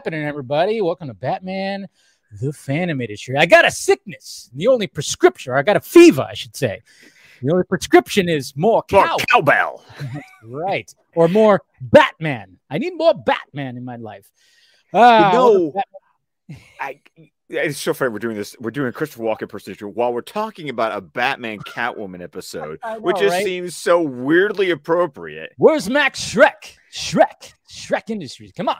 happening, everybody? Welcome to Batman the Fanimated Show. I got a sickness. The only prescription, or I got a fever, I should say. The only prescription is more More cowbell. right. Or more Batman. I need more Batman in my life. Ah, You know, I, it's so funny. We're doing this. We're doing a Christopher Walken impersonation while we're talking about a Batman Catwoman episode, know, which just right? seems so weirdly appropriate. Where's Max Shreck? Shreck. Shreck Industries. Come on.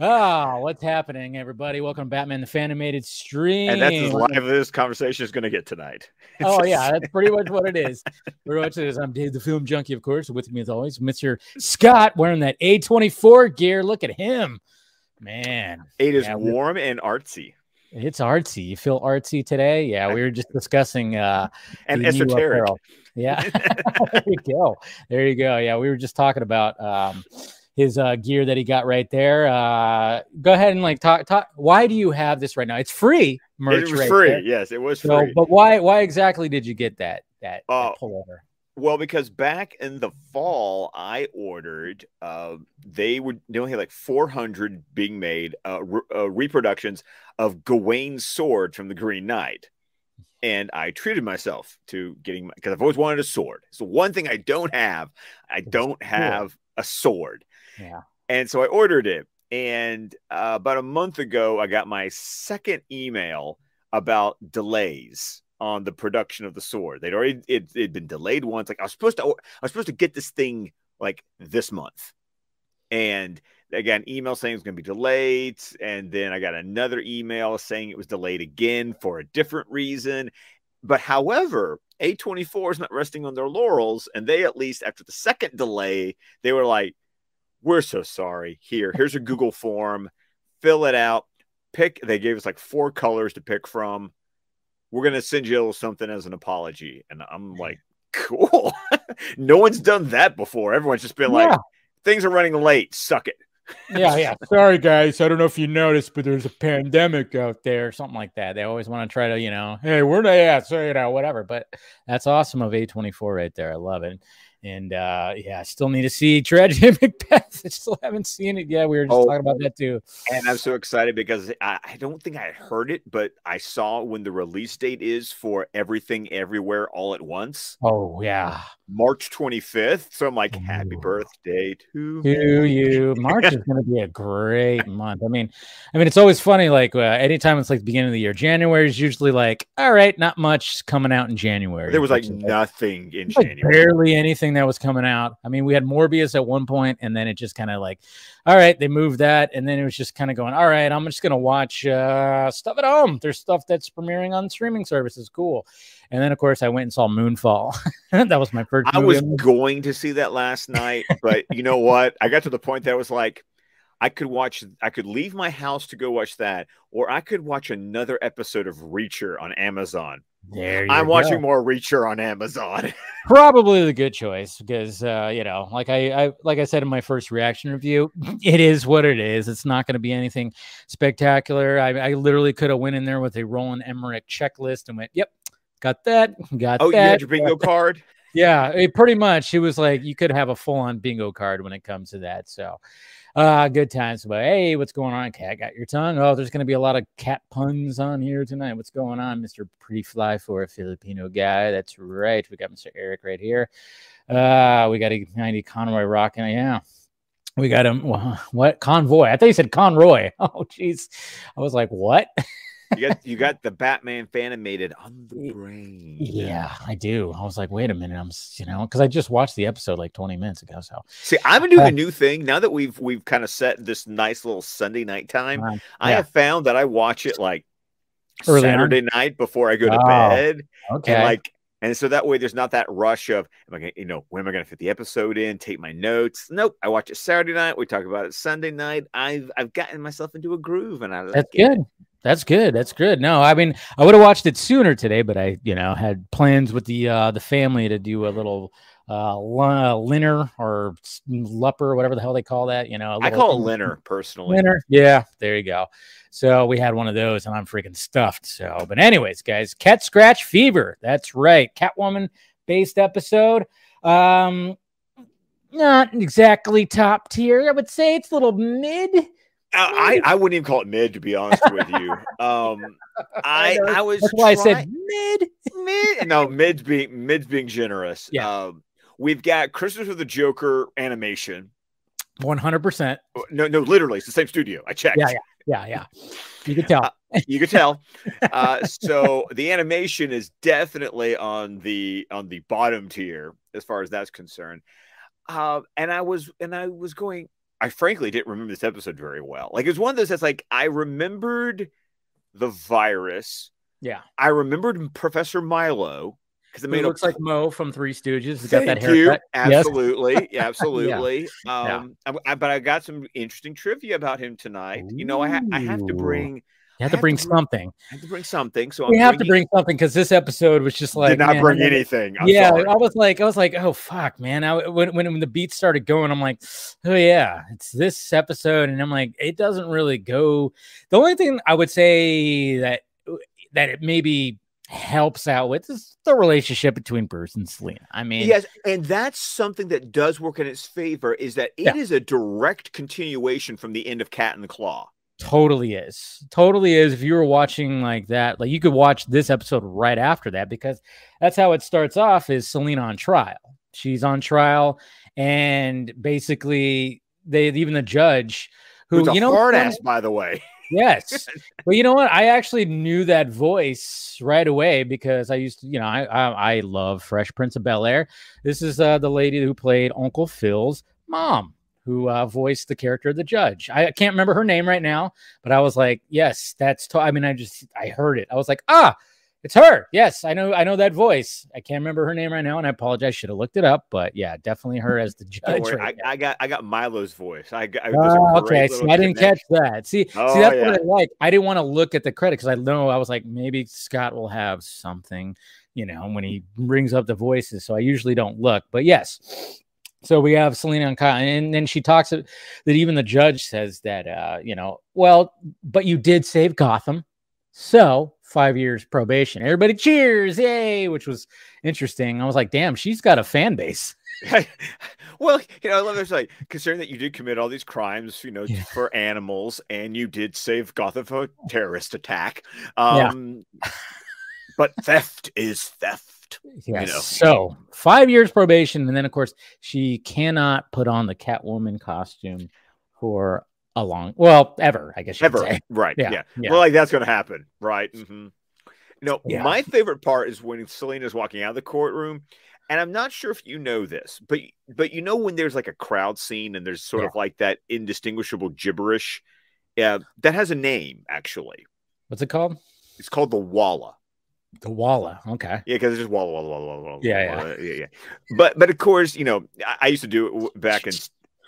Oh, what's happening, everybody? Welcome to Batman the Fanimated Stream. And that's as live as this conversation is going to get tonight. Oh, yeah, that's pretty much what it is. Pretty much it is. I'm Dave the Film Junkie, of course. With me, as always, Mr. Scott wearing that A24 gear. Look at him. Man, It is Yeah, warm and artsy it's artsy. You feel artsy today? Yeah, we were just discussing uh and esoteric. Yeah. there you go. There you go. Yeah, we were just talking about um his uh gear that he got right there. Uh go ahead and like talk talk why do you have this right now? It's free merch. It was right free. there. Yes, it was So, free. but why why exactly did you get that that, that Oh, pullover? Well, because back in the fall, I ordered. Uh, they would they only had like 400 being made uh, re- uh, reproductions of Gawain's sword from the Green Knight, and I treated myself to getting because I've always wanted a sword. So one thing I don't have, I don't have a sword, Yeah. and so I ordered it. And uh, about a month ago, I got my second email about delays on the production of the sword. They'd already it had been delayed once. Like I was supposed to, I was supposed to get this thing like this month, and again, email saying it's going to be delayed, and then I got another email saying it was delayed again for a different reason. But however, A24 is not resting on their laurels, and they at least after the second delay, they were like, "We're so sorry. Here, here's a Google form. Fill it out. Pick." They gave us like four colors to pick from. We're gonna send you a little something as an apology, and I'm hmm. like, "Cool." no one's done that before. Everyone's just been like, Yeah. "Things are running late. Suck it." yeah, yeah. Sorry, guys. I don't know if you noticed, but there's a pandemic out there, something like that. They always want to try to, you know, hey, where they at? So, you know, whatever. But that's awesome of A24 right there. I love it. And uh yeah, I still need to see Tragedy Macbeth. I still haven't seen it yet. We were just Oh. talking about that too. And I'm so excited because I, I don't think I heard it, but I saw when the release date is for Everything Everywhere All at Once, Oh yeah. March 25th. So I'm like, happy birthday to to you. March is going to be a great month. I mean, I mean, it's always funny. Like uh, anytime it's like the beginning of the year, January is usually like, all right, not much coming out in January. There was like nothing in like, January. barely anything that was coming out. I mean, we had Morbius at one point, and then it just kind of like, all right, they moved that, and then it was just kind of going, all right, I'm just gonna watch uh, stuff at home. There's stuff that's premiering on streaming services, cool. And then of course I went and saw Moonfall. that was my first. I was going to see that last night, but you know what? I got to the point that I was like, I could watch, I could leave my house to go watch that, or I could watch another episode of Reacher on Amazon. There. You I'm go. watching more Reacher on Amazon. probably the good choice because uh you know like I, I like i said in my first reaction review it is what it is it's not going to be anything spectacular i, I literally could have went in there with a roland emmerich checklist and went yep got that got oh, you had your bingo card? yeah it pretty much it was like you could have a full-on bingo card when it comes to that so uh good times but hey what's going on? Cat got your tongue. Oh there's going to be a lot of cat puns on here tonight. What's going on mr pretty fly for a filipino guy? That's right we got mr eric right here. Uh we got a 90 conroy rocking. Yeah. We got him. What? Convoy. I thought you said conroy. Oh jeez. I was like what You got you got the Batman fanimated on the brain. yeah i do i was like wait a minute i'm you know because i just watched the episode like 20 minutes ago so See, I'm been doing Uh, a new thing now that we've we've kind of set this nice little Sunday night time. um, I have found that I watch it like Early on? Saturday night before I go to Oh, bed, okay and like, and so that way there's not that rush of, am I gonna, you know, when am I going to fit the episode in? Take my notes. Nope, I watch it Saturday night. We talk about it Sunday night. I've I've gotten myself into a groove, and I like That's it. good. That's good. That's good. No, I mean, I would have watched it sooner today, but I, you know, had plans with the uh the family to do a little uh lu- linner or lupper, whatever the hell they call that. You know, I call it Linner personally. Winner. Yeah, there you go. So we had one of those, and I'm freaking stuffed. So, but anyways, guys, cat scratch fever. That's right. Catwoman based episode. Um, not exactly top tier. I would say it's a little mid. I, I wouldn't even call it mid to be honest with you. Um, I I was that's why I said mid. Mid no mid's being mid's being generous. Yeah. Um, we've got Christmas with the Joker animation. One hundred percent. No, no, literally, it's the same studio. I checked. Yeah, yeah, yeah, yeah. You can tell. Uh, you can tell. Uh, so the animation is definitely on the on the bottom tier as far as that's concerned. Uh, and I was and I was going. I frankly didn't remember this episode very well. Like it was one of those that's like I remembered the virus. Yeah, I remembered Professor Milo because it looks a, like Moe from Three Stooges. He's got Thank that you. haircut. Yes. Absolutely, absolutely. Yeah. Um, I, I- but I got some interesting trivia about him tonight. You know, I, ha- I have to bring, You have to bring bring- something. I have to bring something. So We I'm have to bring something because this episode was just like did not man, bring anything. I'm yeah, sorry. I was like, I was like, oh fuck, man. I, when, when when the beats started going, I'm like, oh yeah, it's this episode, and I'm like, it doesn't really go. The only thing I would say that that it maybe helps out with is the relationship between Bruce and Selina. I mean, Yes, and that's something that does work in its favor. Is that it is Yeah. a direct continuation from the end of Cat and the Claw. totally is totally is if you were watching like that like you could watch this episode right after that because that's how it starts off is selina on trial she's on trial and basically they even the judge who Who's a you know hard ass, by the way. yes. But you know what? I actually knew that voice right away because i used to you know i i, I love fresh prince of bel air. This is uh, the lady who played uncle phil's mom who uh, voiced the character of the judge. I can't remember her name right now but i was like yes that's to- i mean i just i heard it. I was like ah it's her yes i know i know that voice i can't remember her name right now and i apologize I should have looked it up but yeah definitely her as the judge worry, right I, I got I got Milo's voice. I there's Oh, okay. See, I didn't catch that. See, Oh, see, that's yeah. what I like. I didn't want to look at the credit because I know I was like, maybe Scott will have something, you know, when he brings up the voices. So I usually don't look. But yes. So we have Selina and Kyle, and then she talks that even the judge says that, uh, you know, well, but you did save Gotham, so five years probation. Everybody cheers, yay! Which was interesting. I was like, damn, she's got a fan base. well, you know, I love this like considering that you did commit all these crimes, you know, Yeah. for animals, and you did save Gotham from a terrorist attack. Yeah. Um, but theft is theft. Yes. know. So five years probation, and then of course she cannot put on the Catwoman costume for a long, well, ever, I guess Ever, say. right? Yeah, Yeah. yeah. Well, like that's going to happen, right? Mm-hmm. No, Yeah. my favorite part is when Selina's walking out of the courtroom, and I'm not sure if you know this, but but you know when there's like a crowd scene and there's sort Yeah. of like that indistinguishable gibberish. Yeah, that has a name actually. What's it called? It's called the Walla. The Walla. Okay. Yeah, because it's just Walla Walla Walla Walla. Walla, Yeah, yeah. Yeah, yeah. But but of course, you know, I, I used to do it back in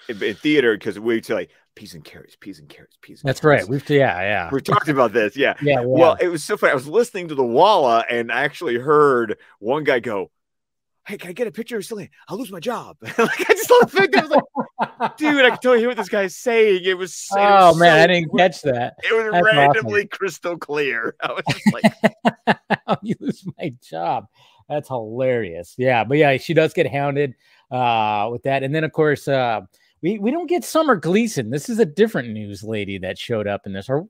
in, in theater because we'd say like peas and carrots, peas and carrots, peas. And That's right. We've yeah, yeah. We talked about this, yeah. yeah, Well, it was so funny. I was listening to the Walla and I actually heard one guy go, Hey, can I get a picture of Selina? I'll lose my job. like, I just love the fact that I was like, dude, I can totally hear what this guy's saying. It was, it oh was man, so I didn't clear. catch that. It was That's awesome. randomly crystal clear. I was just like, you lose my job. That's hilarious. Yeah, but yeah, she does get hounded uh with that. And then of course uh we, we don't get Summer Gleason. This is a different news lady that showed up in this. Or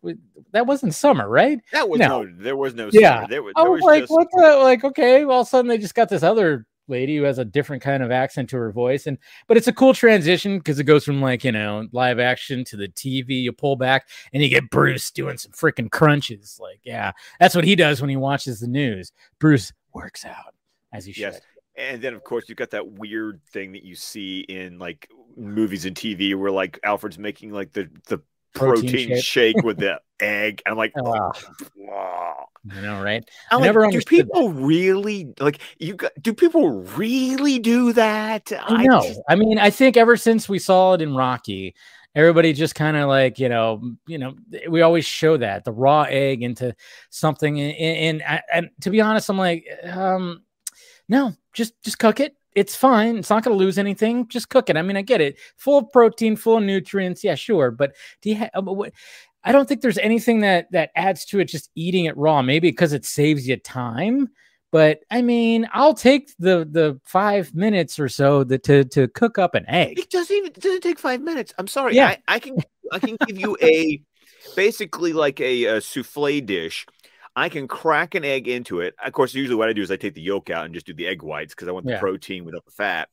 that wasn't Summer, right? that was No. no, there was no, Yeah. summer. There was, I was was like, just, what the like, okay, well, all of a sudden they just got this other lady who has a different kind of accent to her voice. And but it's a cool transition because it goes from like, you know, live action to the TV, you pull back and you get Bruce doing some freaking crunches. Like, yeah, that's what he does when he watches the news. Bruce works out as he should. And then, of course, you've got that weird thing that you see in like movies and TV where like Alfred's making like the the Protein protein, shake. shake. with the egg. And I'm like, Ah. wow. You know, right? I'm I like, never do people really like you? Got, do people really do that? I know. just- I mean, I think ever since we saw it in Rocky, everybody just kind of like you know, you know, we always show that the raw egg into something, and, and, and, and to be honest, I'm like, um, no, just just cook it. It's fine. It's not going to lose anything. Just cook it. I mean, I get it. Full of protein, full of nutrients. Yeah, sure. But do you have? Uh, what, I don't think there's anything that that adds to it just eating it raw. Maybe because it saves you time. But I mean, I'll take the the five minutes or so that to to cook up an egg. It doesn't even it doesn't take five minutes. I'm sorry. Yeah. I, I can I can give you a basically like a, a souffle dish. I can crack an egg into it. Of course, usually what I do is I take the yolk out and just do the egg whites because I want the Yeah. protein without the fat.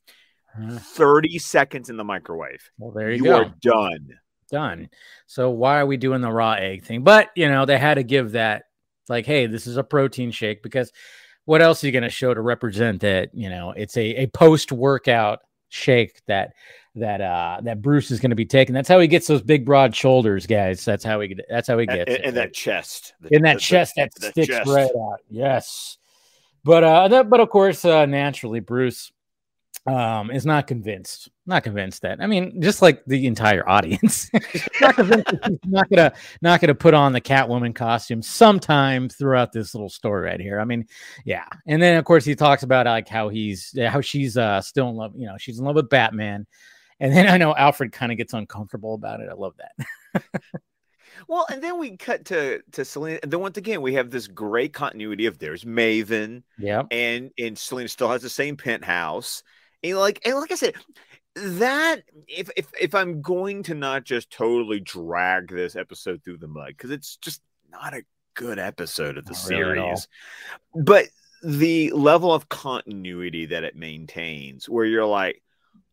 Uh, 30 seconds in the microwave. Well, there you, You, go. are done. done. So why are we doing the raw egg thing? But you know, they had to give that like, hey, this is a protein shake because what else are you going to show to represent that? You know, it's a, a post workout shake that that uh that Bruce is going to be taking. That's how he gets those big broad shoulders, guys. That's how he get. That's how he And, gets it. and that chest. In that the- the- chest that the sticks chest. right out. Yes. But uh that, but of course uh naturally Bruce um is not convinced. Not convinced that. I mean, just like the entire audience. not convinced not gonna not gonna put on the Catwoman costume sometime throughout this little story right here. I mean, yeah. And then of course he talks about like how he's how she's uh still in love, you know, she's in love with Batman. And then I know Alfred kind of gets uncomfortable about it. I love that. Well, and then we cut to to Selina. And then once again, we have this great continuity of there's Maven, Yeah. and and Selina still has the same penthouse. And like and like I said, that if if if I'm going to not just totally drag this episode through the mud because it's just not a good episode of the Not really series, but the level of continuity that it maintains, where you're like.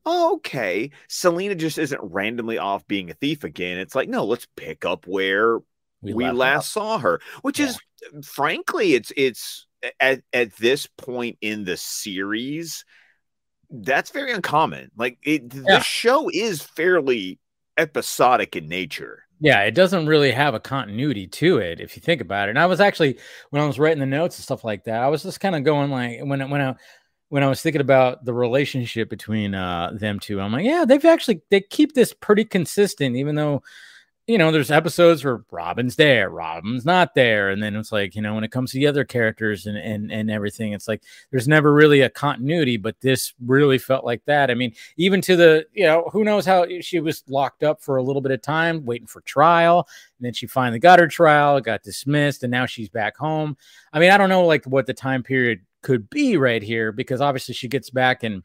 Oh, okay. Selina just isn't randomly off being a thief again. It's like, no, let's pick up where we, left last saw her which Yeah. is frankly it's it's at, at this point in the series that's very uncommon like it Yeah. the show is fairly episodic in nature Yeah, it doesn't really have a continuity to it if you think about it. And I was actually when I was writing the notes and stuff like that, I was just kind of going like when I- when I when I was thinking about the relationship between uh them two, I'm like, yeah, they've actually they keep this pretty consistent, even though you know there's episodes where Robin's there, Robin's not there, and then it's like you know when it comes to the other characters and and and everything, it's like there's never really a continuity, but this really felt like that. I mean, even to the you know who knows how she was locked up for a little bit of time waiting for trial and then she finally got her trial got dismissed and now she's back home i mean i don't know like what the time period could be right here because obviously she gets back and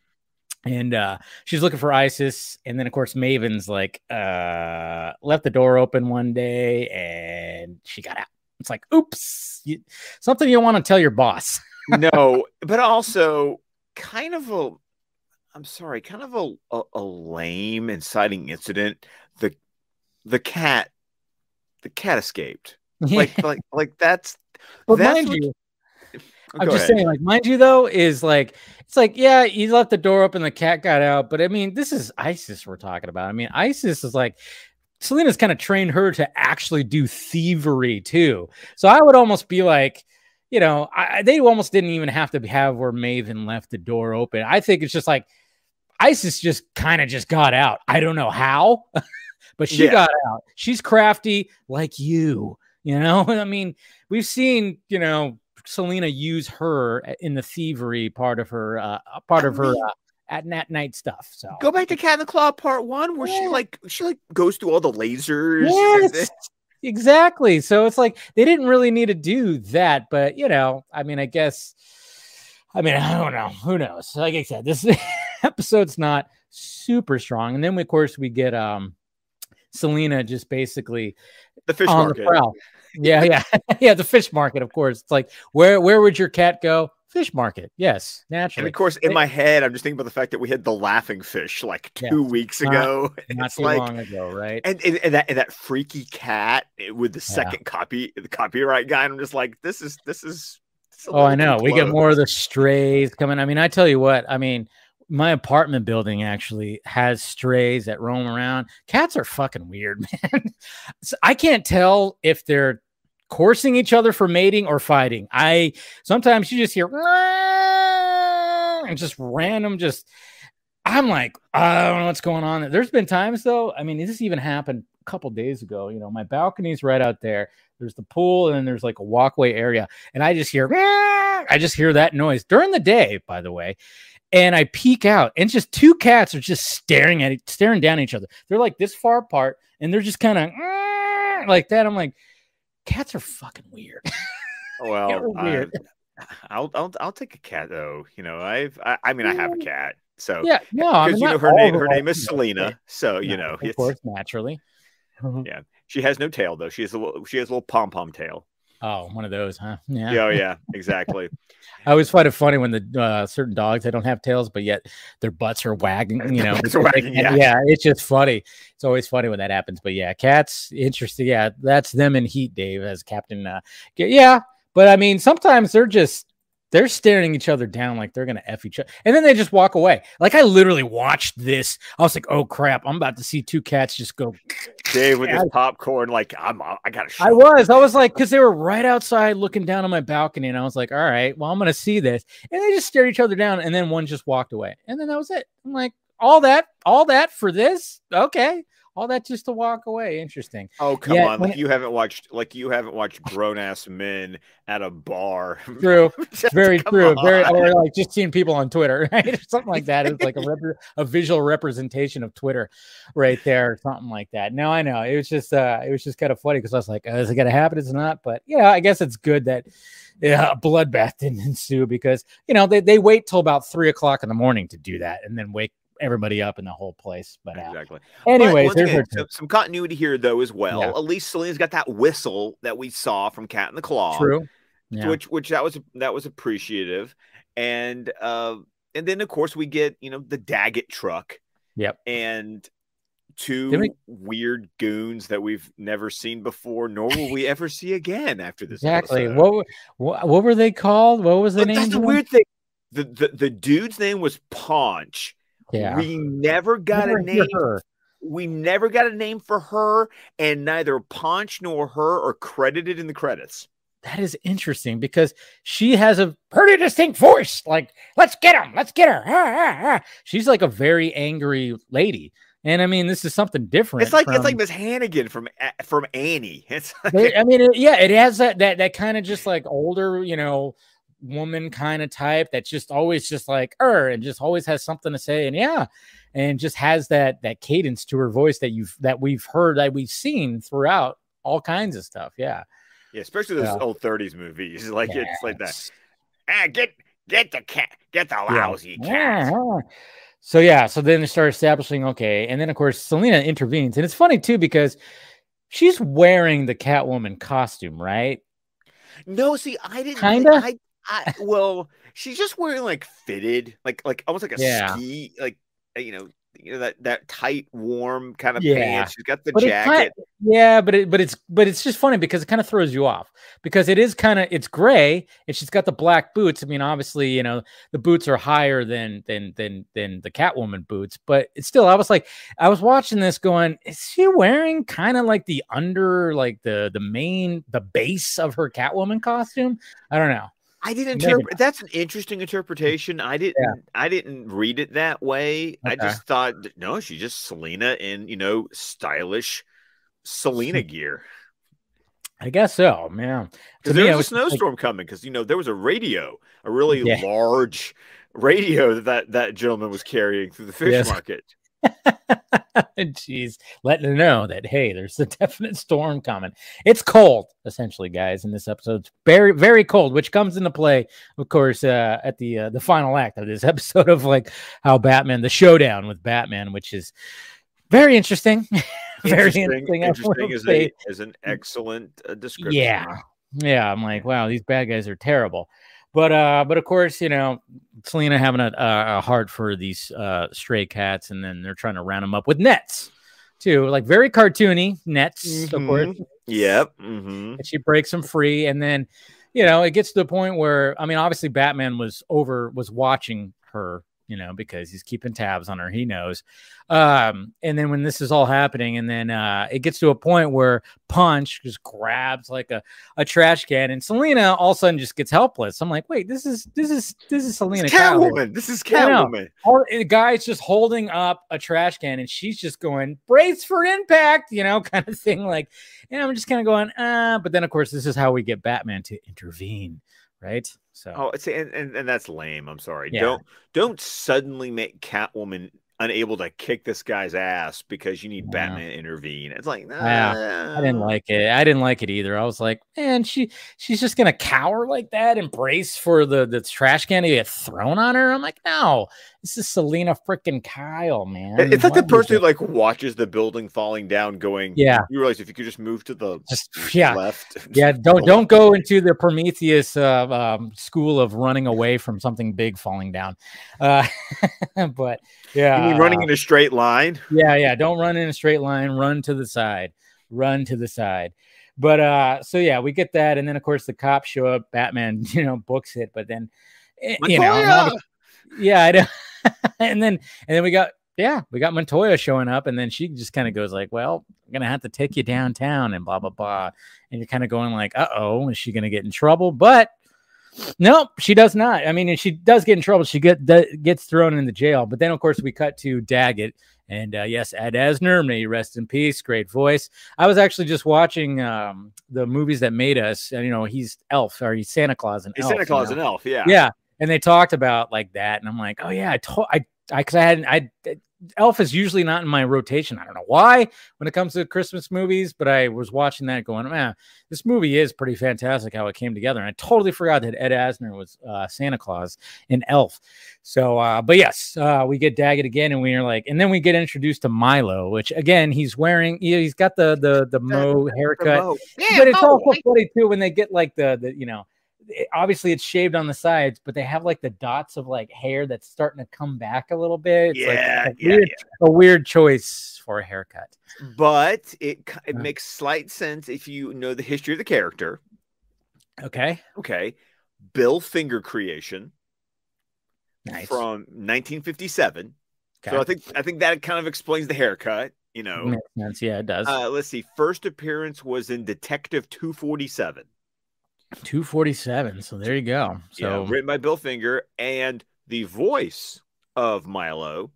and uh she's looking for isis. And then of course maven's like uh left the door open one day and she got out. It's like oops you, something you want to tell your boss. No but also kind of a i'm sorry kind of a, a, a lame inciting incident. The the cat the cat escaped. Like like like that's but that's mind what- you Go I'm just ahead. saying, like, mind you, though, is like, it's like, yeah, you left the door open, the cat got out, but I mean, this is ISIS we're talking about. I mean, ISIS is like, Selina's kind of trained her to actually do thievery too. So I would almost be like, you know, I, they almost didn't even have to have where Maven left the door open. I think it's just like ISIS just kind of just got out. I don't know how, but she Yeah. got out. She's crafty like you, you know. I mean, we've seen, you know, Selina use her in the thievery part of her uh part of her uh, at nat night stuff. So Go back to Cat in the Claw Part One, where she like she like goes through all the lasers. Yes, exactly. So it's like they didn't really need to do that, but you know, I mean, I guess, I mean, I don't know. Who knows? Like I said, this episode's not super strong, and then of course we get um Selina just basically The fish on market. the prowl. Yeah, yeah, yeah. The fish market, of course. It's like where where would your cat go? Fish market. Yes, naturally. And of course, in my head, I'm just thinking about the fact that we had the laughing fish like Yeah. two weeks Not- ago. Not It's too like, long ago, right? and, and, and that and that freaky cat eh, with the second copy, the copyright guy. And I'm just like, this is this is. this is Oh, I know. We get more of the strays coming. I mean, I tell you what, I mean, my apartment building actually has strays that roam around. Cats are fucking weird, man. So I can't tell if they're coursing each other for mating or fighting. I sometimes you just hear and just random just I'm like, I don't know what's going on. There's been times though. I mean, this even happened a couple days ago. You know, my balcony's right out there. There's the pool, and then there's like a walkway area, and I just hear, I just hear that noise during the day, by the way. And I peek out, and just two cats are just staring at it, staring down at each other. They're like this far apart, and they're just kind of mm, like that. I'm like, cats are fucking weird. Well, They're I- weird. I'll I'll I'll take a cat though. You know, I've I, I mean I have a mm. cat. So yeah, no, I mean, you know her name her name is Selena. So you no, know of it's course, naturally. yeah. She has no tail though. She has a little she has a little pom pom tail. Oh, one of those, huh? Yeah. Yeah, oh, yeah, exactly. I always find it funny when the uh, certain dogs they don't have tails, but yet their butts are wagging. You know, Butts are because they wagging, yeah. yeah. It's just funny. It's always funny when that happens. But yeah, cats interesting. Yeah, that's them in heat, Dave, as Captain. Uh, yeah, but I mean, sometimes they're just they're staring each other down like they're gonna f each other, and then they just walk away. Like I literally watched this. I was like, oh crap, I'm about to see two cats just go Dave with his popcorn, like I'm uh, I gotta show I was. I was like, because they were right outside looking down on my balcony, and I was like, all right, well, I'm gonna see this. And they just stared each other down, and then one just walked away. And then that was it. I'm like, all that, all that for this? Okay. All that just to walk away. Interesting. Oh come Yeah, on! Like it- you haven't watched like you haven't watched grown ass men at a bar. True. Very true. Very or like just seeing people on Twitter, right? Or something like that. It's like a rep- a visual representation of Twitter right there, or something like that. No, I know. It was just uh it was just kind of funny because I was like, uh, is it gonna happen? It's not, but yeah, I guess it's good that yeah, a bloodbath didn't ensue because you know they, they wait till about three o'clock in the morning to do that and then wake everybody up in the whole place. But uh, Exactly. anyways, But there's again, some, some continuity here though as well. Yeah. At least Selena's got that whistle that we saw from Cat in the Claw. true. Yeah. which which that was that was appreciative and uh and then of course we get you know the daggett truck Yep. and two we- weird goons that we've never seen before nor will we ever see again after this Exactly. What, were- what what were they called? What was the But name? that's the weird thing the, the the dude's name was Paunch. Yeah. we never got Never a name her. we never got a name for her and neither Paunch nor her are credited in the credits That is interesting because she has a pretty distinct voice. Like, let's get him, let's get her. Ah, ah, ah." She's like a very angry lady, and I mean, this is something different. it's like it's like Miss Hannigan from from Annie it's like, I mean, it, yeah, it has that that that kind of just like older, you know, woman kind of type that's just always just like her and just always has something to say, and yeah, and just has that that cadence to her voice that you've that we've heard that we've seen throughout all kinds of stuff. Yeah, Yeah, especially those Yeah. old 30s movies. Like it's like that. Ah, get get the cat, get the Yeah. lousy cat. Yeah. So yeah, so then they start establishing okay, and then of course Selena intervenes, and it's funny too because she's wearing the Catwoman costume, right? No, see, I didn't. Kinda? I, I well, she's just wearing like fitted, like like almost like a Yeah. ski, like uh, you know, you know that that tight, warm kind of Yeah. pants. She's got the But jacket. kind- Yeah, but it but it's but it's just funny because it kind of throws you off because it is kind of it's gray and she's got the black boots. I mean, obviously, you know, the boots are higher than than than than the Catwoman boots, but it's still I was like I was watching this going, is she wearing kind of like the under like the the main the base of her Catwoman costume? I don't know. I didn't interpret. That's an interesting interpretation. I didn't. I didn't read it that way. I just thought, no, she's just Selina in you know stylish Selina gear. I guess so, man. Because there I was a was just like- snowstorm coming. Because you know there was a radio, a really Yeah. large radio that, that that gentleman was carrying through the fish Yes. market. Jeez, letting her know that hey, there's a definite storm coming. It's cold, essentially, guys. In this episode, it's very, very cold, which comes into play, of course, uh, at the uh, the final act of this episode of like how Batman, the showdown with Batman, which is very interesting. very interesting. interesting. Is a is an excellent uh, description. Yeah. Yeah, I'm like, wow, these bad guys are terrible. But uh, but of course, you know, Selina having a, a heart for these uh stray cats, and then they're trying to round them up with nets, too, like very cartoony nets, of course. Yep. hmm And she breaks them free, and then, you know, it gets to the point where I mean, obviously, Batman was over was watching her, you know, because he's keeping tabs on her. He knows. Um, and then when this is all happening, and then uh, it gets to a point where Punch just grabs like a, a trash can, and Selina all of a sudden just gets helpless. I'm like, wait, this is this is this is Selina It's Kyle here. Catwoman. This is. Catwoman. The guy's just holding up a trash can, and she's just going brace for impact, you know, kind of thing. Like, and I'm just kind of going, uh. But then, of course, this is how we get Batman to intervene, right? So, Oh, it's and, and, and that's lame. I'm sorry. Yeah. Don't don't suddenly make Catwoman unable to kick this guy's ass because you need Yeah. Batman to intervene. It's like, Yeah, I didn't like it. I didn't like it either. I was like, man, she she's just gonna cower like that embrace for the the trash can to get thrown on her. I'm like, no, this is Selina freaking Kyle, man. It's like the person who like watches the building falling down, going, Yeah. You realize if you could just move to the Just- yeah. left, Yeah, don't don't go into the Prometheus uh, um, school of running away from something big falling down. Uh, but yeah, You mean running uh, in a straight line? yeah, yeah. Don't run in a straight line. Run to the side. Run to the side. But uh, so yeah, we get that, and then of course the cops show up. Batman, you know, books it, but then eh, you know, the- yeah, I know. and then and then we got yeah, we got Montoya showing up, and then she just kind of goes like, "Well, I'm gonna have to take you downtown," and blah blah blah. And you're kind of going like, "Uh oh, is she gonna get in trouble?" But nope, she does not. I mean, she does get in trouble. She get gets thrown into jail. But then of course we cut to Daggett. And uh, yes, Ed Asner, may rest in peace. Great voice. I was actually just watching um, the movies that made us. And, you know, he's Elf or he's Santa Claus and. Santa you Claus know? and Elf, yeah. yeah and they talked about like that and i'm like oh yeah i told i i because i hadn't i elf is usually not in my rotation. I don't know why when it comes to christmas movies but i was watching that going man this movie is pretty fantastic how it came together. And i totally forgot that ed asner was uh, santa claus in elf. So uh but yes uh we get daggett again and we're like and then we get introduced to milo which again he's wearing you know, he's got the the the Moe haircut. Remote. but it's also funny too when they get like the the you know it- obviously it's shaved on the sides but they have like the dots of like hair that's starting to come back a little bit it's yeah, like a, yeah, weird, a weird choice for a haircut. But it it Yeah. makes slight sense if you know the history of the character. okay Okay. Bill Finger creation nice from 1957. okay. So I think I think that kind of explains the haircut, you know. makes sense yeah it does Uh, let's see. First appearance was in Detective 247. 247 so there you go so yeah, written by Bill Finger and the voice of Milo.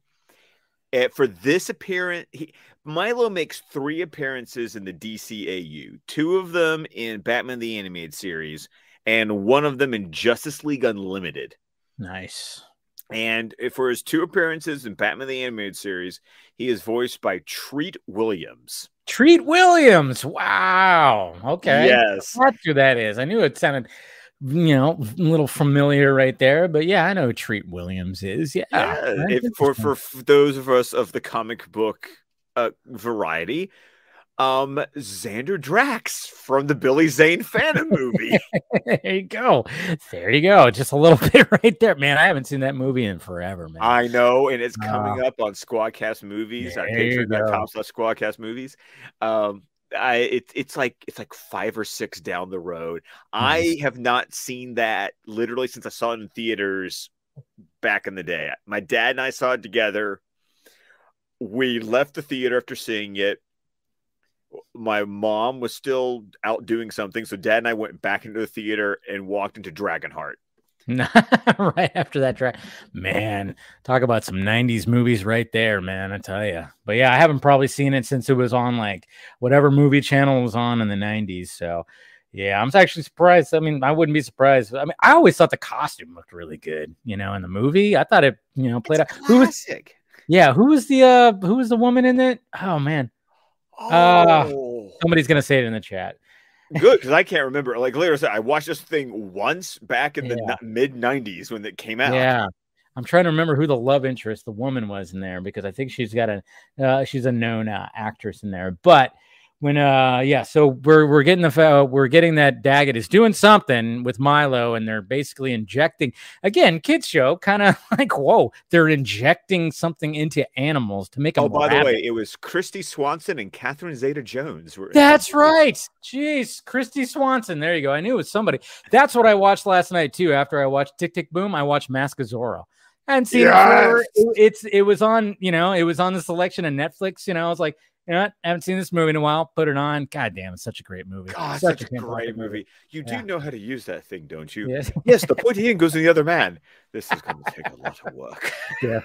Uh, for this appearance, he, Milo makes three appearances in the DCAU. Two of them in Batman the Animated Series, and one of them in Justice League Unlimited. nice And for his two appearances in Batman the Animated Series, he is voiced by Treat Williams. Treat williams. Wow. Okay. Yes. that's who that is. I knew it sounded you know a little familiar right there but yeah i know who treat williams is. Yeah, Yeah, if, for for those of us of the comic book uh, variety, um, Xander Drax from the Billy Zane Phantom movie. there you go. There you go. Just a little bit right there, man. I haven't seen that movie in forever, man. I know, and it's coming up on Squadcast Movies. There you patreon.com slash Squadcast Movies. Um, I it, it's like it's like five or six down the road. I have not seen that literally since I saw it in theaters back in the day. My dad and I saw it together. We left the theater after seeing it. My mom was still out doing something, so dad and I went back into the theater and walked into Dragonheart. right after that track, man. Talk about some '90s movies right there, man. I tell you. But yeah, I haven't probably seen it since it was on like whatever movie channel was on in the '90s. So yeah, I'm actually surprised. I mean, I wouldn't be surprised. I mean, I always thought the costume looked really good. You know, in the movie, I thought it. You know, played out. Who was? Classic. Yeah, who was the? uh Who was the woman in it? Oh man, Uh, Oh. somebody's gonna say it in the chat. good because I can't remember. Like later said, I watched this thing once back in the Yeah. mid '90s when it came out. Yeah. I'm trying to remember who the love interest, the woman was in there because I think she's got a uh, she's a known uh, actress in there. But when uh yeah, so we're we're getting the fa- we're getting that Daggett is doing something with Milo and they're basically injecting again kids show kind of like whoa they're injecting something into animals to make them Oh, by the way, it was Kristy Swanson and Catherine Zeta-Jones. Were That's right. Jeez, Kristy Swanson. There you go. I knew it was somebody. That's what I watched last night too. After I watched Tick Tick Boom, I watched Mask of Zorro. I hadn't seen it forever. Yes. It's it was on, you know, it was on the selection of Netflix. You know, I was like, you know what? I haven't seen this movie in a while. Put it on. God damn, it's such a great movie. God, such, a great movie. You Yeah. do know how to use that thing, don't you? Yes. Yes, the pointy end goes to the other man. This is going to take a lot of work. Yeah.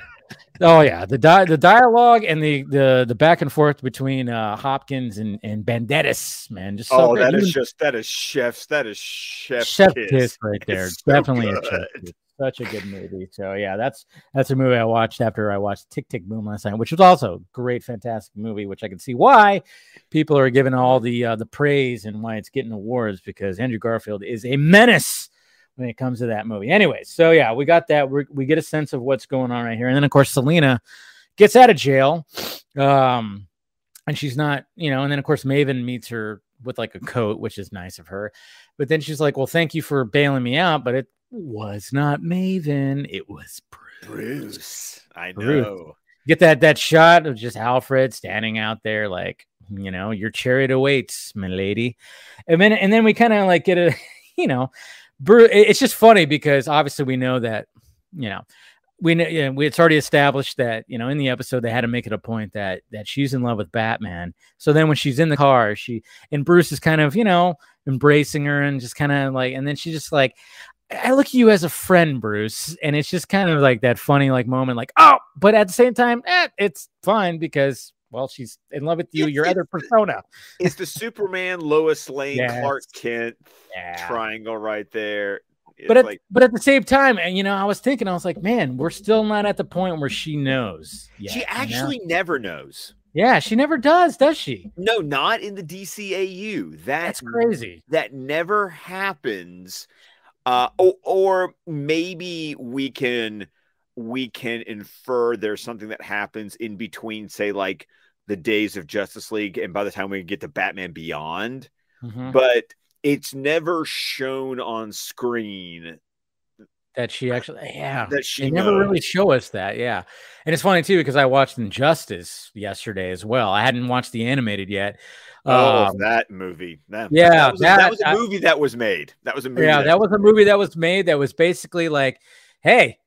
Oh yeah, the di- the dialogue and the the the back and forth between uh Hopkins and and Banderas, man, just so oh, great. that is just that is chef's that is chef's chef kiss. kiss right there. It's so Definitely a chef kiss. Such a good movie. So yeah, that's that's a movie I watched after I watched Tick Tick Boom last night, which was also a great, fantastic movie. Which I can see why people are giving all the uh, the praise and why it's getting awards because Andrew Garfield is a menace when it comes to that movie. Anyway, so yeah, we got that. we we get a sense of what's going on right here, and then of course Selina gets out of jail, um, and she's not, you know, and then of course Maven meets her with like a coat, which is nice of her. But then she's like, "Well, thank you for bailing me out, but it was not Maven, it was Bruce." Bruce, I know. Bruce. Get that that shot of just Alfred standing out there, like you know, your chariot awaits, my lady. And then and then we kind of like get a, you know, Bruce. It's just funny because obviously we know that, you know, we know you know, we it's already established that you know in the episode they had to make it a point that that she's in love with Batman. So then when she's in the car, she and Bruce is kind of you know embracing her and just kind of like, and then she just like, I look at you as a friend, Bruce, and it's just kind of like that funny like moment, like oh, but at the same time, eh, it's fine because well, she's in love with you, your other persona. It's the Superman, Lois Lane, Yes. Clark Kent Yeah. triangle right there. It's But at, like but at the same time, and you know, I was thinking, I was like, man, we're still not at the point where she knows. Yet, she you know? actually never knows. yeah, she never does, does she? No, not in the DCAU. That's That's crazy. that never happens uh or, or maybe we can we can infer there's something that happens in between say like the days of justice league and by the time we get to batman beyond Mhm. but it's never shown on screen That she actually, yeah, that she they never really show us that. Yeah, and it's funny too because I watched Injustice yesterday as well. I hadn't watched the animated yet. oh Um, that movie that, yeah, that was, a, that that- was a I- movie that was made that was a movie yeah, that was a movie that was made that was basically like, hey,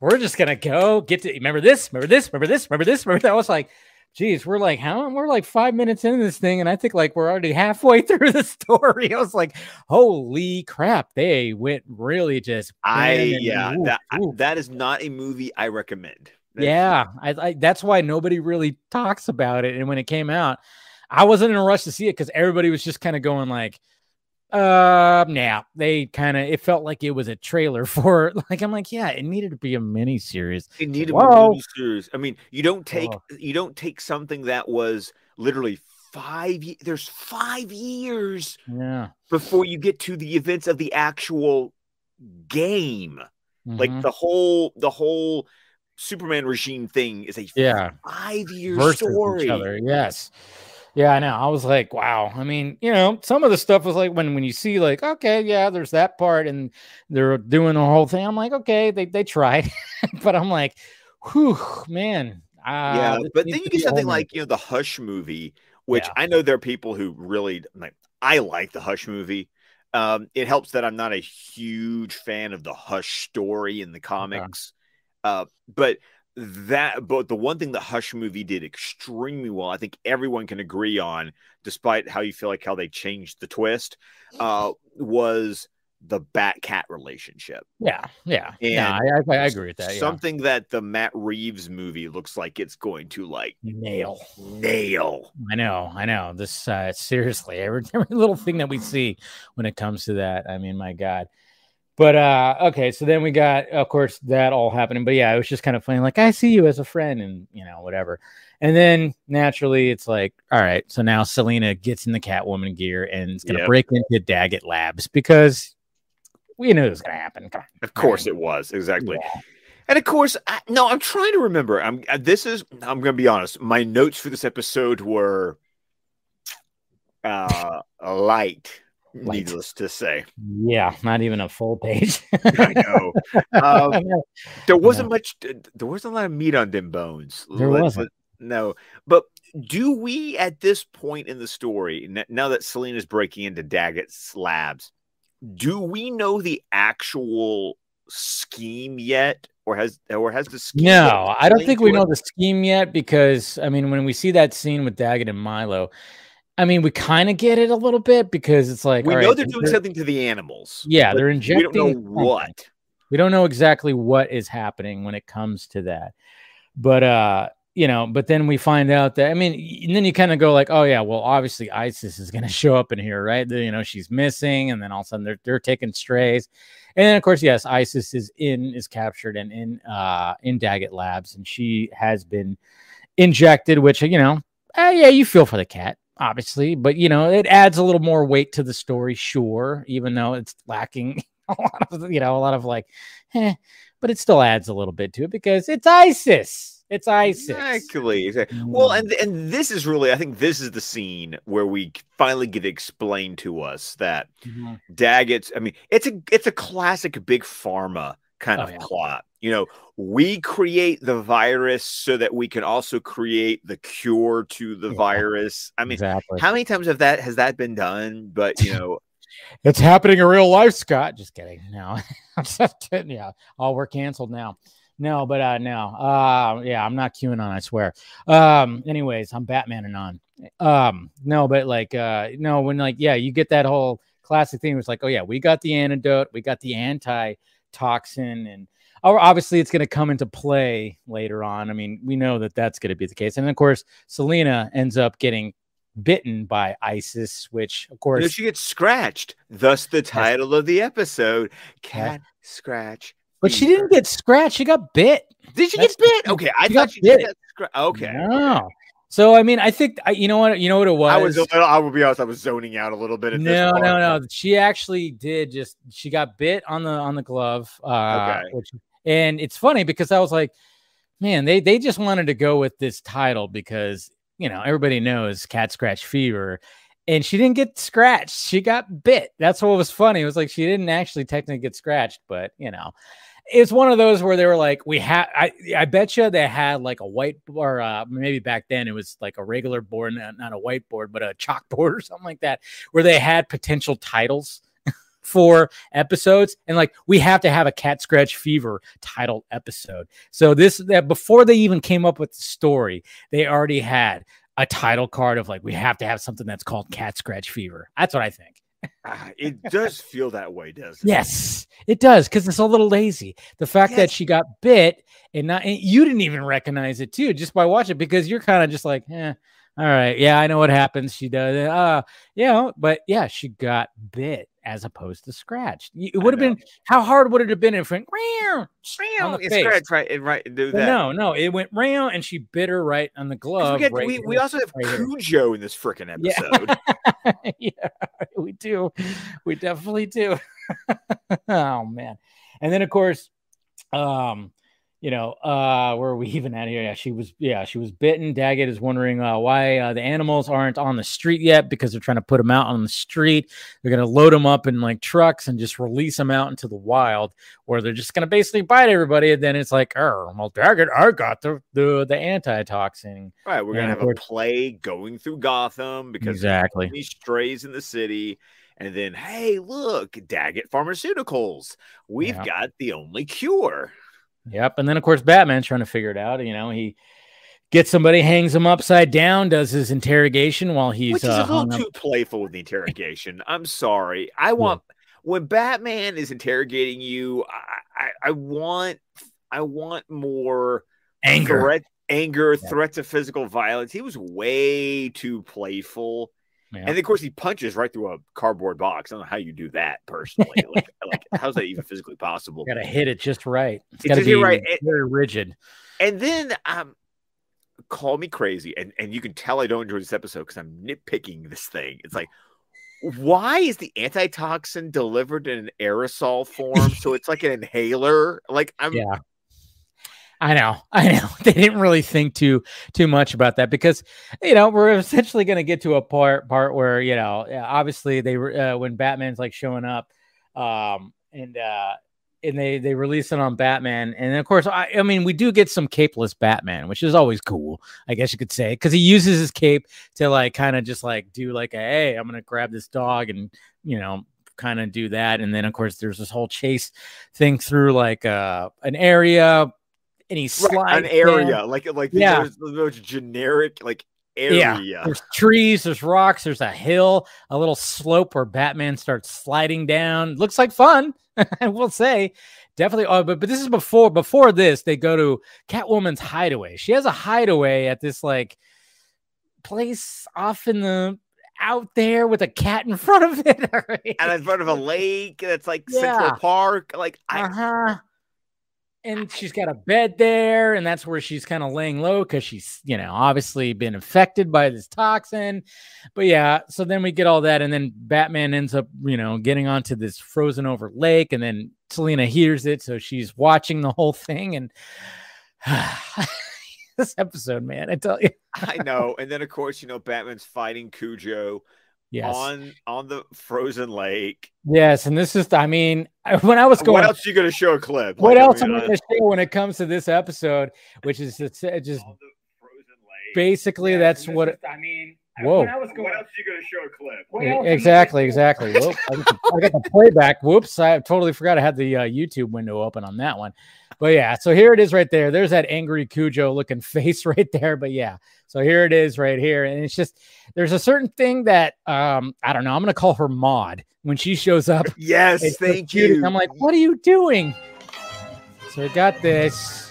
we're just gonna go get to remember this, remember this, remember this, remember this, remember that. I was like, geez, we're like how we're like five minutes into this thing, and I think like we're already halfway through the story. I was like, holy crap, they went really just i yeah oof, that oof. that is not a movie i recommend That's- Yeah, I, I that's why nobody really talks about it. And when it came out, I wasn't in a rush to see it because everybody was just kind of going like, uh, yeah. They kind of it felt like it was a trailer for like I'm like, yeah, it needed to be a mini series. It needed Whoa. more series. I mean, you don't take Oh. you don't take something that was literally five. There's five years Yeah, before you get to the events of the actual game. Like mhm. the whole the whole Superman regime thing is a yeah, five year versus story. Yes. Yeah, I know. I was like, wow. I mean, you know, some of the stuff was like when when you see like, okay, yeah, there's that part, and they're doing the whole thing. I'm like, okay, they they tried, but I'm like, whew, man. Uh, yeah, but then you get something like you know the Hush movie, which Yeah. I know there are people who really like. I like the Hush movie. Um, it helps that I'm not a huge fan of the Hush story in the comics, uh, but that but the one thing the Hush movie did extremely well, I think everyone can agree on, despite how you feel like how they changed the twist, uh, was the Bat Cat relationship. Yeah, yeah, yeah. I, I, I agree with that. Yeah. Something that the Matt Reeves movie looks like it's going to like nail. nail. I know, I know. This uh, seriously, every, every little thing that we see when it comes to that. I mean, my God. But uh, okay, so then we got, of course, that all happening. But yeah, it was just kind of funny. Like, I see you as a friend, and you know, whatever. And then naturally, it's like, all right. So now Selina gets in the Catwoman gear and it's gonna Yep. break into Daggett Labs because we knew it was gonna happen. Of course, it was exactly. Yeah. And of course, I, no, I'm trying to remember. I'm uh, this is. I'm going to be honest. My notes for this episode were uh light. Needless to say, Yeah, not even a full page. I know. Um, there wasn't much. There wasn't a lot of meat on them bones. There Let- wasn't. no, but do we at this point in the story, now that Selina's breaking into Daggett's labs, do we know the actual scheme yet, or has or has the scheme? No, I don't think we know the scheme yet because I mean, when we see that scene with Daggett and Milo, I mean, we kind of get it a little bit because it's like We know right, they're doing something to the animals. Yeah, they're injecting. We don't know what. We don't know exactly what is happening when it comes to that, but uh, you know, but then we find out that I mean, and then you kind of go like, oh yeah, well, obviously Isis is going to show up in here, right? You know, she's missing, and then all of a sudden they're they're taking strays, and then of course, yes, Isis is in is captured and in uh in Daggett Labs, and she has been injected, which you know, uh, yeah, you feel for the cat, obviously, but you know, it adds a little more weight to the story, sure, even though it's lacking a lot of you know a lot of like, eh, but it still adds a little bit to it because it's Isis. It's ISIS. Exactly. Well, and and this is really, I think this is the scene where we finally get explained to us that mm-hmm. Daggett's. I mean, it's a it's a classic big pharma kind oh, of yeah. plot. You know, we create the virus so that we can also create the cure to the yeah. virus. I mean, exactly. how many times have that has that been done? But you know. it's happening in real life, Scott. Just kidding. No, I'm just kidding. yeah, all we're canceled now. No, but uh no. Uh yeah, I'm not QAnon. I swear. Um, anyways, I'm Batman and on. Um, no, but like uh no, when like yeah, you get that whole classic thing. It was like, oh yeah, we got the antidote, we got the anti-toxin, and obviously it's going to come into play later on. I mean, we know that that's going to be the case, and of course, Selina ends up getting bitten by ISIS, which of course she gets scratched. Thus, the title of the episode: Cat Scratch but she didn't get scratched. She got bit. Did she That's, get bit? Okay, I thought she bit. got Okay. No. So I mean, I think I, you know what you know what it was. I was. Little, I will be honest. I was zoning out a little bit. no, no, no. She actually did. Just she got bit on the on the glove. Uh, okay. Which, and it's funny because I was like, man, they they just wanted to go with this title because you know everybody knows cat scratch fever, and she didn't get scratched. She got bit. That's what was funny. It was like she didn't actually technically get scratched, but you know it's one of those where they were like, we had, I, I bet you they had like a white or uh, maybe back then it was like a regular board, not, not a whiteboard, but a chalkboard or something like that, where they had potential titles for episodes and like we have to have a cat scratch fever title episode. So this that before they even came up with the story they already had a title card of like we have to have something that's called cat scratch fever. That's what i think it does feel that way, doesn't it? Yes, it does because it's a little lazy. The fact yes. that she got bit and not and you didn't even recognize it too just by watching because you're kind of just like, eh, all right, yeah, I know what happens. She does it, uh, you know, but yeah, she got bit as opposed to scratched. It would have been how hard would it have been if it went the face? Scratch, right, right, do that. no, no, it went round and she bit her right on the glove. We, right we, we also have right Cujo in this freaking episode. Yeah. yeah, we do. We definitely do. oh man. And then of course, um, you know, uh, where are we even at here? Yeah, she was, yeah, she was bitten. Daggett is wondering uh, why uh, the animals aren't on the street yet because they're trying to put them out on the street. They're going to load them up in like trucks and just release them out into the wild, where they're just going to basically bite everybody. And then it's like, oh, well, Daggett, I got the the, the antitoxin. Right, we're going to have a plague going through Gotham because exactly these strays in the city. And then, hey, look, Daggett Pharmaceuticals. We've yeah. got the only cure. Yep. And then of course Batman's trying to figure it out. You know, he gets somebody, hangs him upside down, does his interrogation while he's Which is uh, a little too up. playful with the interrogation. I'm sorry. I want yeah. when Batman is interrogating you, I, I, I want I want more anger. Threat, anger, yeah. threats of physical violence. He was way too playful. Yeah. And of course, he punches right through a cardboard box. I don't know how you do that personally. like, like, how's that even physically possible? Got to hit it just right. It's, it's got to be right. very rigid. And then, um, call me crazy, and and you can tell I don't enjoy this episode because I'm nitpicking this thing. It's like, why is the antitoxin delivered in an aerosol form? so it's like an inhaler. Like I'm. Yeah. I know, I know. They didn't really think too too much about that because you know we're essentially going to get to a part part where you know obviously they uh, when Batman's like showing up, um, and uh, and they they release it on Batman, and of course I, I mean we do get some capeless Batman, which is always cool, I guess you could say, because he uses his cape to like kind of just like do like a hey I'm gonna grab this dog and you know kind of do that and then of course there's this whole chase thing through like uh an area and he slides right, an area down. like like yeah. there's the most generic like area. Yeah. There's trees, there's rocks, there's a hill, a little slope where Batman starts sliding down. Looks like fun, I will say. definitely. Oh, but but this is before before this. They go to Catwoman's hideaway. She has a hideaway at this like place off in the out there with a cat in front of it, right? and in front of a lake that's like Yeah. Central Park. Like I, uh-huh. And she's got a bed there, and that's where she's kind of laying low because she's, you know, obviously been infected by this toxin. But yeah, so then we get all that, and then Batman ends up, you know, getting onto this frozen over lake, and then Selina hears it, so she's watching the whole thing. And this episode, man, I tell you, I know. And then of course, you know, Batman's fighting Cujo yes, on on the frozen lake. yes, and this is, I mean, when I was going, what else are you gonna show a clip? what Like, I else mean, am I uh, going to show when it comes to this episode, which is it's, it's just on the frozen lake. basically that's what I mean. Whoa. What else are you gonna show a clip? E- Exactly, exactly. Whoop, I, got the, I got the playback. Whoops, I totally forgot I had the uh, YouTube window open on that one. But yeah, so here it is right there. There's that angry Cujo looking face right there. But yeah, so here it is right here. And it's just, there's a certain thing that, um, I don't know, I'm going to call her Maud when she shows up. Yes, thank cute, and you. I'm like, what are you doing? So I got this.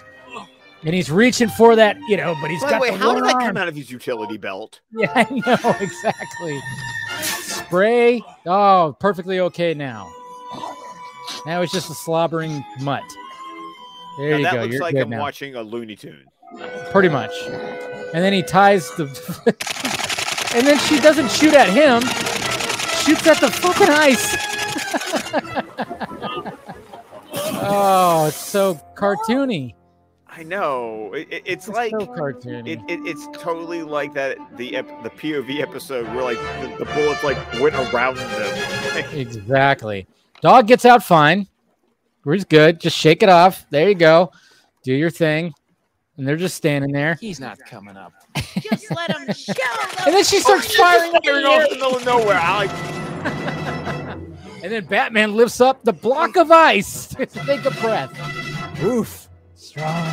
And he's reaching for that, you know, but he's By the got way, the how did that come out of his utility belt? Yeah, I know exactly. Spray. Oh, perfectly okay now. Now it's just a slobbering mutt. There Now, you that go. looks You're like I'm now. watching a Looney Tune. Pretty much. And then he ties the. and then she doesn't shoot at him. Shoots at the fucking ice. oh, it's so cartoony. I know. It, it- it's It's like so cartoony. it, it, it's totally like that the ep- the POV episode where like the, the bullets like went around them. Exactly. Dog gets out fine. He's good. Just shake it off. There you go. Do your thing. And they're just standing there. He's not coming up. Just let him show And then she starts firing up Firing the off in the middle of nowhere. I like And then Batman lifts up the block of ice take a breath. Oof. Strong.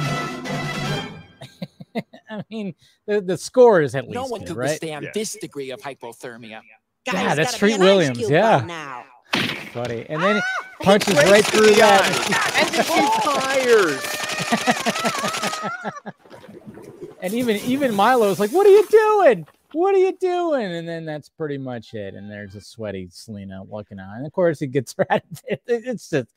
I mean, the, the score is at least No one good, could right? withstand Yeah. this degree of hypothermia. Guys, Yeah, that's Treat be an ice Williams, yeah. Now. Buddy. And then ah, he punches breaks right the through that. and then she fires. and even even Milo's like, "What are you doing? What are you doing?" And then that's pretty much it. And there's a sweaty Selina looking out, and of course he gets right. It's just,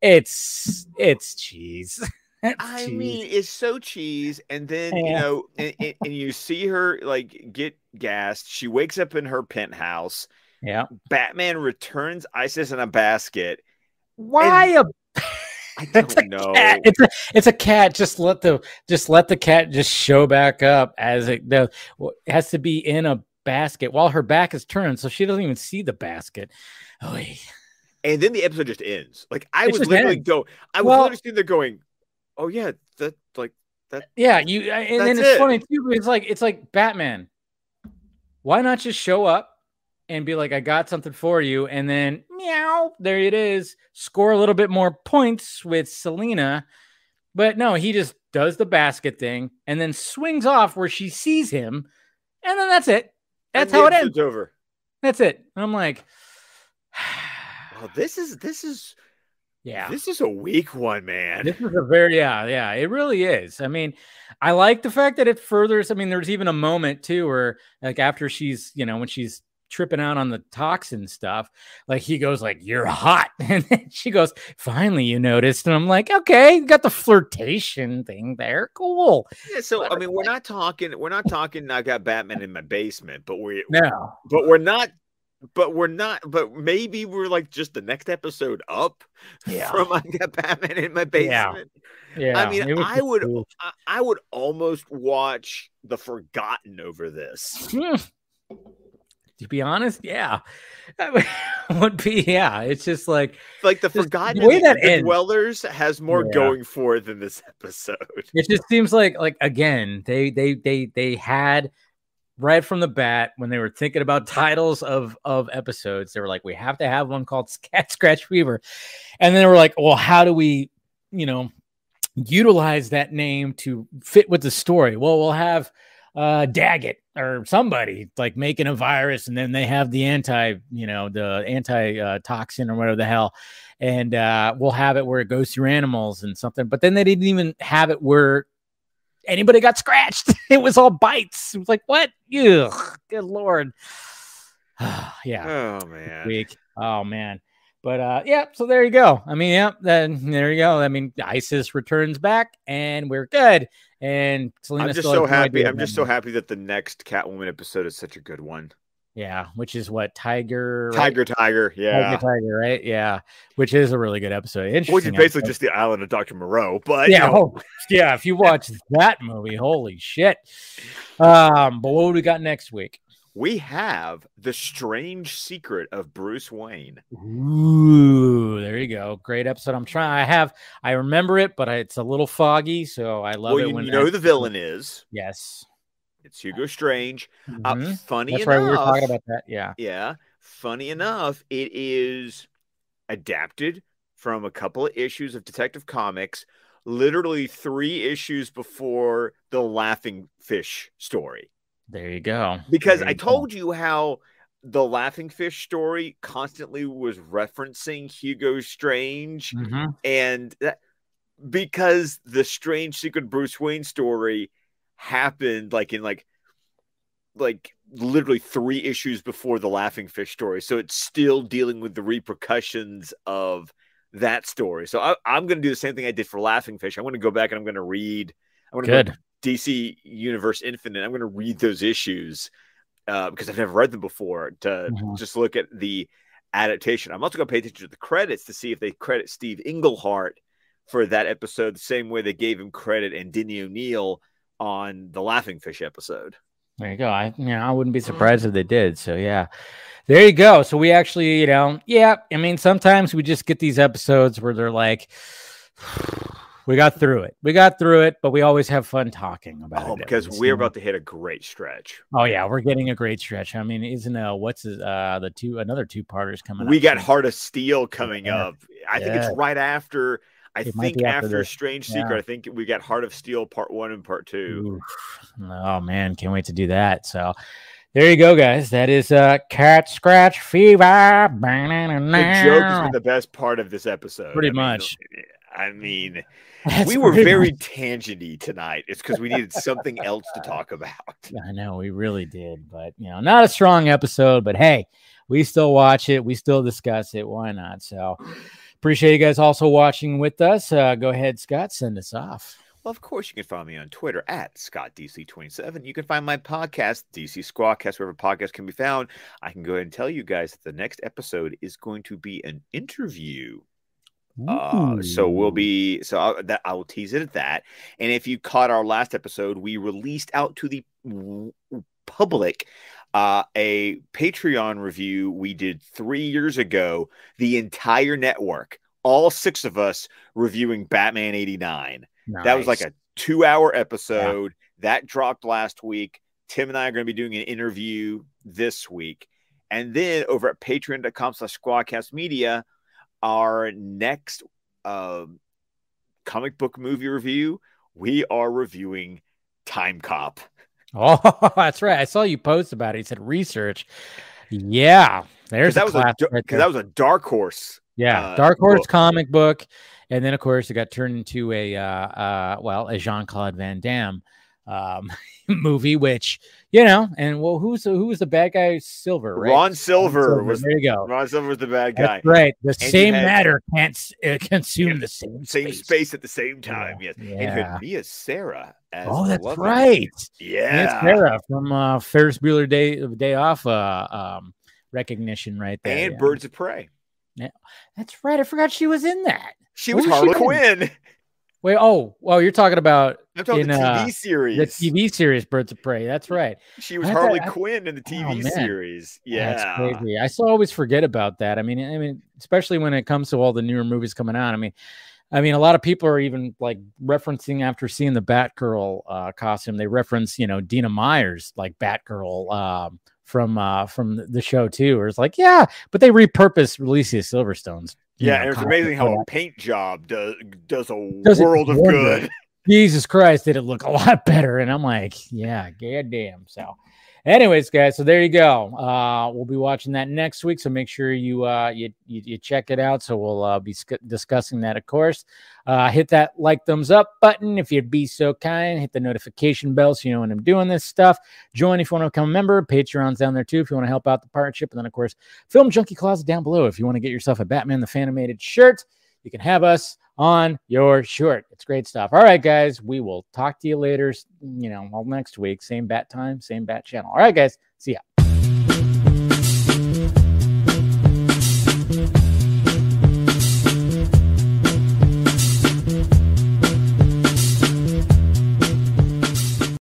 it's it's cheese. I cheese. mean, it's so cheese, and then you know, and, and, and you see her like get gassed. She wakes up in her penthouse. yeah. Batman returns ISIS in a basket. Why a I It's don't know. cat? It's a it's a cat. Just let the just let the cat just show back up as it the it has to be in a basket while her back is turned, so she doesn't even see the basket. Oy. And then the episode just ends. Like I It was literally ends. go. I was Well- literally sitting there going, "Oh yeah, that like that. Yeah, you and then it's it. funny too. It's like it's like Batman. Why not just show up and be like, "I got something for you," and then meow, there it is. Score a little bit more points with Selina, but no, he just does the basket thing and then swings off where she sees him, and then that's it. That's and how it ends. Over. That's it. And I'm like, Oh, this is this is yeah. this is a weak one, man. This is a very yeah, yeah, it really is. I mean, I like the fact that it furthers. I mean, there's even a moment too where like after she's, you know, when she's tripping out on the toxin stuff, like he goes like, "You're hot," and then she goes, "Finally, you noticed," and I'm like, "Okay, you got the flirtation thing there, cool." Yeah, so I mean, we're not talking. We're not talking. I got Batman in my basement, but we, No, but we're not. But we're not. But maybe we're like just the next episode up Yeah. from I got Batman in my Yeah. basement. yeah, I mean, I would- cool. I, I would almost watch The Forgotten over this. Hmm. To be honest, yeah, That would be yeah. It's just like Like The Just the Forgotten, way that the. Dwellers has more Yeah. going for it than this episode. it just seems like like again they they they they had right from the bat when they were thinking about titles of of episodes they were like we have to have one called cat scratch fever and then they were like well how do we you know utilize that name to fit with the story well we'll have uh daggett or somebody like making a virus and then they have the anti you know the anti uh, toxin or whatever the hell and uh, we'll have it where it goes through animals and something. But then they didn't even have it where anybody got scratched. it was all bites. It was like what? Ugh, good lord. yeah. Oh man. Week. Oh man. But uh, yeah, so there you go. I mean, yeah, then there you go. I mean, ISIS returns back, and we're good. And Selina I'm just still so happy. I'm just so happy that the next Catwoman episode is such a good one. Yeah, which is what Tiger, right? Tiger, Tiger, yeah. Tiger, Tiger, right? Yeah, which is a really good episode. Interesting. Which is basically episode. just the island of Dr. Moreau, but yeah, you know, oh, yeah. If you watch that movie, holy shit. Um, but what do we got next week? we have the strange secret of Bruce Wayne. Ooh, there you go. Great episode. I'm trying. I have. I remember it, but I, it's a little foggy, so I love well, it you, when you know who the villain is. Yes. It's Hugo Strange. Uh, Mhm. funny That's enough, right. We were talking about that. Yeah. yeah, funny enough, it is adapted from a couple of issues of Detective Comics, literally three issues before the Laughing Fish story. There you go. Because I you go. told you how the Laughing Fish story constantly was referencing Hugo Strange, Mhm. and that because the strange secret Bruce Wayne story happened like in like like literally three issues before the Laughing Fish story, so it's still dealing with the repercussions of that story. So I, I'm going to do the same thing I did for Laughing Fish. I'm going to go back and I'm going to read. I'm going to. DC Universe Infinite. I'm going to read those issues uh, because I've never read them before to Mhm. just look at the adaptation. I'm also going to pay attention to the credits to see if they credit Steve Englehart for that episode the same way they gave him credit and Denny O'Neil on the Laughing Fish episode. There you go. I you know, I wouldn't be surprised if they did. So yeah. There you go. So we actually, you know, yeah, I mean, sometimes we just get these episodes where they're like we got through it. We got through it, but we always have fun talking about Oh, it. because least, we're know? about to hit a great stretch. Oh yeah, we're getting a great stretch. I mean, isn't uh what's his, uh the two another two parters coming We up We got? Heart of Steel coming Yeah. up. I think it's right after. I It think after after. Strange Yeah. Secret. I think we got Heart of Steel part one and part two. Oof. Oh man, can't wait to do that. So there you go, guys. That is uh cat scratch fever. The joke has been the best part of this episode. Pretty I mean, much. I mean, That's we were very much- tangenty tonight. It's because we needed something else to talk about. I know we really did, but you know, not a strong episode. But hey, we still watch it. We still discuss it. Why not? So appreciate you guys also watching with us. Uh, go ahead, Scott. Send us off. Well, of course, you can find me on Twitter at ScottDC27. You can find my podcast, DC Squawkcast, wherever podcasts can be found. I can go ahead and tell you guys that the next episode is going to be an interview. Uh, so we'll be so I, that I will tease it at that. And if you caught our last episode, we released out to the w- public uh, a Patreon review we did three years ago. The entire network, all six of us, reviewing Batman '89. That was like a two-hour episode that dropped last week. Tim and I are going to be doing an interview this week, and then over at Patreon.com/slash Squadcast Media our next um, comic book movie review, we are reviewing Timecop. Oh, that's right. I saw you post about it. He said research. Yeah, there's that a was a da- right that was a dark horse. Yeah, uh, Dark Horse book. comic book, and then of course it got turned into a uh, uh, well, a Jean Claude Van Damme um, movie, which you know, and well, who's the, who was the bad guy? Silver, right? Ron Silver was There you go. Ron Silver was the bad guy. That's right. The you same had- matter can't uh, consume Yeah, the same Same space. space at the same time. Yeah, Yes. And you yeah. had Mia Sara as Oh, that's love right. Yeah. Yeah. Sara from uh, Ferris Bueller Day of Day Off uh, um, recognition right there. And yeah. Birds of Prey. Yeah, that's right. I forgot she was in that. She Who was was Harley? Quinn. Wait, oh, well, you're talking about I'm talking In, the TV uh, series. the TV series Birds of Prey. That's right. She was I Harley I- Quinn in the TV man. series. Yeah. That's crazy. I still always forget about that. I mean, I mean, especially when it comes to all the newer movies coming out. I mean, I mean, a lot of people are even like referencing after seeing the Batgirl uh, costume. They reference, you know, Dina Myers like Batgirl um, from uh, from the- the show too. Or it's like, yeah, but they repurposed Alicia Silverstone's. Yeah, know, and it's amazing how a paint job does does a Does world of good. Jesus Christ, did it look a lot better? And I'm like, yeah, goddamn. So, Anyways, guys, so there you go. Uh, we'll be watching that next week, so make sure you uh, you, you, you check it out. So we'll uh, be sc- discussing that, of course. Uh, hit that like thumbs up button if you'd be so kind. Hit the notification bell so you know when I'm doing this stuff. Join if you want to become a member. Patreon's down there too if you want to help out the partnership. And then, of course, Film Junkie Closet down below if you want to get yourself a Batman the Fanimated shirt. You can have us on your shirt. It's great stuff. All right, guys, we will talk to you later. You know, all next week, same bat time, same bat channel. All right, guys, see ya.